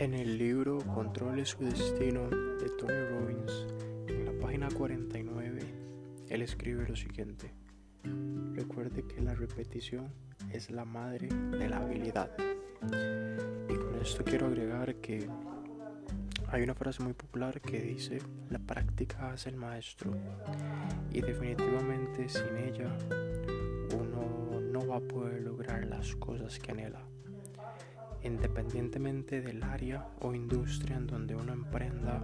Imposible su destino de Tony Robbins, en la página 49, él escribe lo siguiente. Recuerde que la repetición es la madre de la habilidad. Y con esto quiero agregar que hay una frase muy popular que dice, la práctica hace el maestro. Y definitivamente sin ella uno no va a poder lograr las cosas que anhela independientemente del área o industria en donde uno emprenda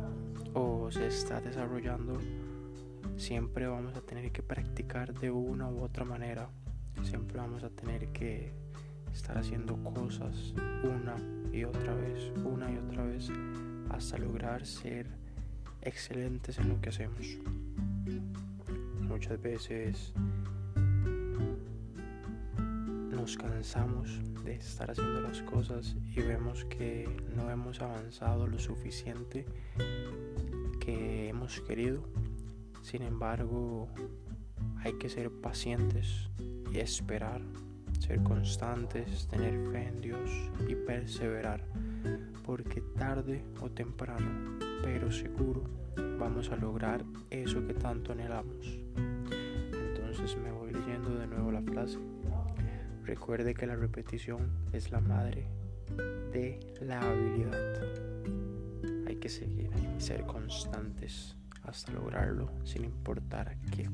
o se está desarrollando, siempre vamos a tener que practicar de una u otra manera. Siempre vamos a tener que estar haciendo cosas una y otra vez, una y otra vez, hasta lograr ser excelentes en lo que hacemos. Muchas veces nos cansamos de estar haciendo las cosas y vemos que no hemos avanzado lo suficiente que hemos querido. Sin embargo, hay que ser pacientes y esperar, ser constantes, tener fe en Dios y perseverar, porque tarde o temprano, pero seguro, vamos a lograr eso que tanto anhelamos. Entonces me voy leyendo de nuevo la frase Recuerde que la repetición es la madre de la habilidad. Hay que seguir y ser constantes hasta lograrlo sin importar qué.